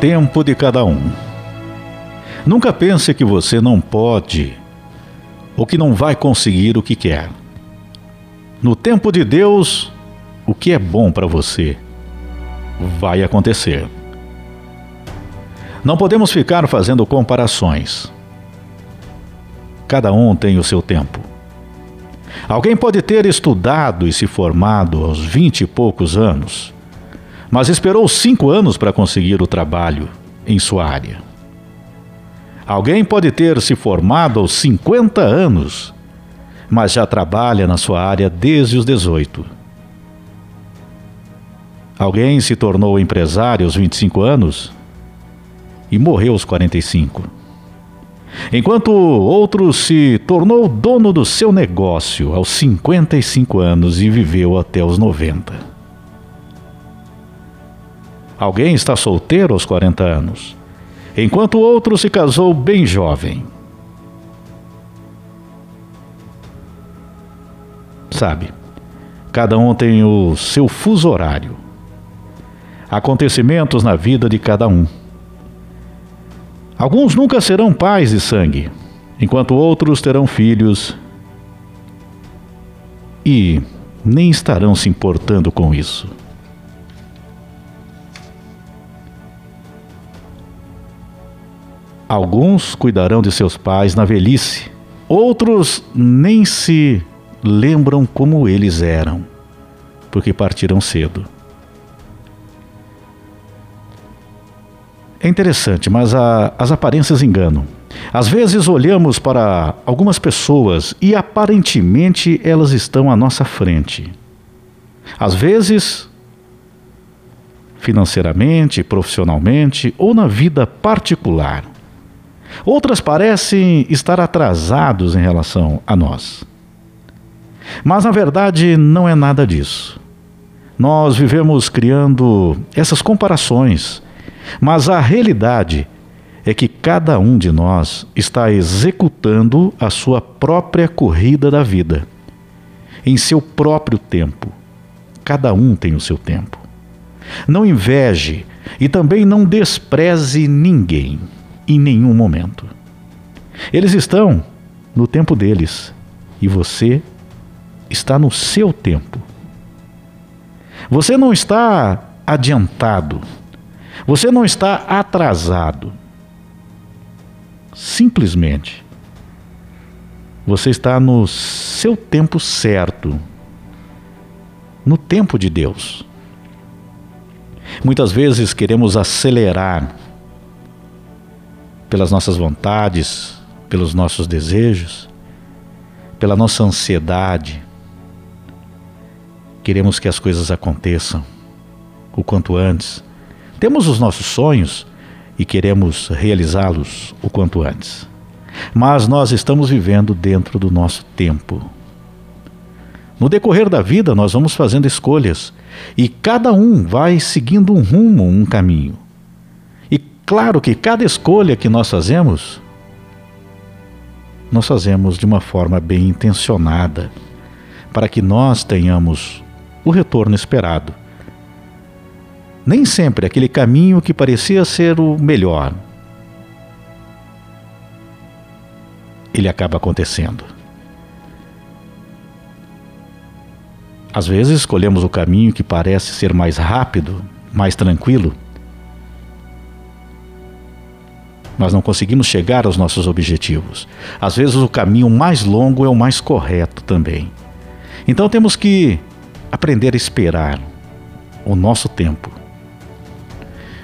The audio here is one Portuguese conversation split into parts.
tempo de cada um. Nunca pense que você não pode ou que não vai conseguir o que quer. No tempo de Deus, o que é bom para você vai acontecer. Não podemos ficar fazendo comparações. Cada um tem o seu tempo. Alguém pode ter estudado e se formado aos vinte e poucos anos, mas esperou cinco anos para conseguir o trabalho em sua área. Alguém pode ter se formado aos 50 anos, mas já trabalha na sua área desde os 18. Alguém se tornou empresário aos 25 anos e morreu aos 45. Enquanto outro se tornou dono do seu negócio aos 55 anos e viveu até os 90. Alguém está solteiro aos 40 anos, enquanto outro se casou bem jovem. Sabe, cada um tem o seu fuso horário, acontecimentos na vida de cada um. Alguns nunca serão pais de sangue, enquanto outros terão filhos e nem estarão se importando com isso. Alguns cuidarão de seus pais na velhice, outros nem se lembram como eles eram, porque partiram cedo. É interessante, mas a, as aparências enganam. Às vezes olhamos para algumas pessoas e aparentemente elas estão à nossa frente. Às vezes, financeiramente, profissionalmente ou na vida particular. Outras parecem estar atrasados em relação a nós. Mas na verdade não é nada disso. Nós vivemos criando essas comparações, mas a realidade é que cada um de nós está executando a sua própria corrida da vida, em seu próprio tempo. Cada um tem o seu tempo. Não inveje e também não despreze ninguém em nenhum momento. Eles estão no tempo deles e você está no seu tempo. Você não está adiantado. Você não está atrasado. Simplesmente você está no seu tempo certo, no tempo de Deus. Muitas vezes queremos acelerar pelas nossas vontades, pelos nossos desejos, pela nossa ansiedade. Queremos que as coisas aconteçam o quanto antes. Temos os nossos sonhos e queremos realizá-los o quanto antes. Mas nós estamos vivendo dentro do nosso tempo. No decorrer da vida, nós vamos fazendo escolhas e cada um vai seguindo um rumo, um caminho. Claro que cada escolha que nós fazemos, nós fazemos de uma forma bem intencionada, para que nós tenhamos o retorno esperado. Nem sempre aquele caminho que parecia ser o melhor, ele acaba acontecendo. Às vezes escolhemos o caminho que parece ser mais rápido, mais tranquilo, nós não conseguimos chegar aos nossos objetivos. Às vezes o caminho mais longo é o mais correto também. Então temos que aprender a esperar o nosso tempo.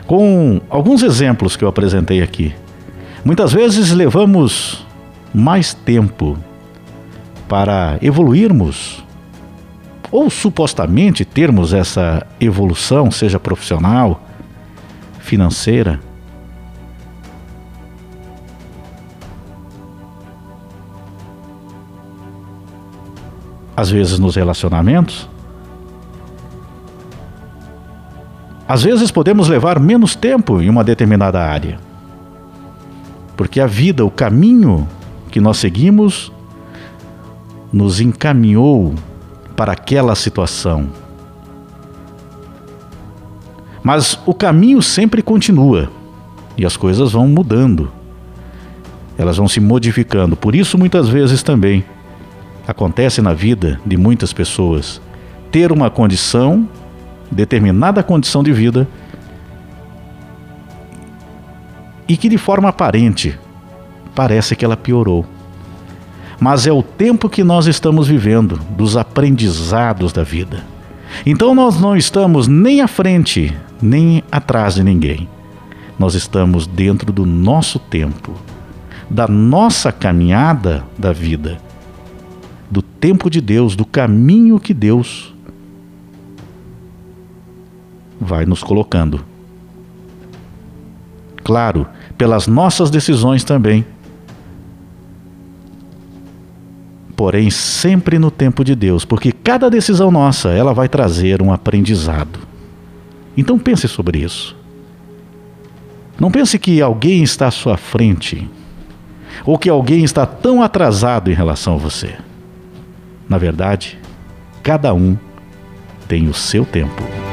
Com alguns exemplos que eu apresentei aqui. Muitas vezes levamos mais tempo para evoluirmos ou supostamente termos essa evolução, seja profissional, financeira às vezes nos relacionamentos. Às vezes podemos levar menos tempo em uma determinada área. Porque a vida, o caminho que nós seguimos, nos encaminhou para aquela situação. Mas o caminho sempre continua e as coisas vão mudando. Elas vão se modificando. Por isso, muitas vezes também acontece na vida de muitas pessoas ter uma condição, determinada condição de vida, e que de forma aparente parece que ela piorou. Mas é o tempo que nós estamos vivendo, dos aprendizados da vida. Então nós não estamos nem à frente, nem atrás de ninguém. Nós estamos dentro do nosso tempo, da nossa caminhada da vida, do tempo de Deus, do caminho que Deus vai nos colocando. Claro, pelas nossas decisões também. Porém, sempre no tempo de Deus, porque cada decisão nossa, ela vai trazer um aprendizado. Então pense sobre isso. Não pense que alguém está à sua frente ou que alguém está tão atrasado em relação a você. Na verdade, cada um tem o seu tempo.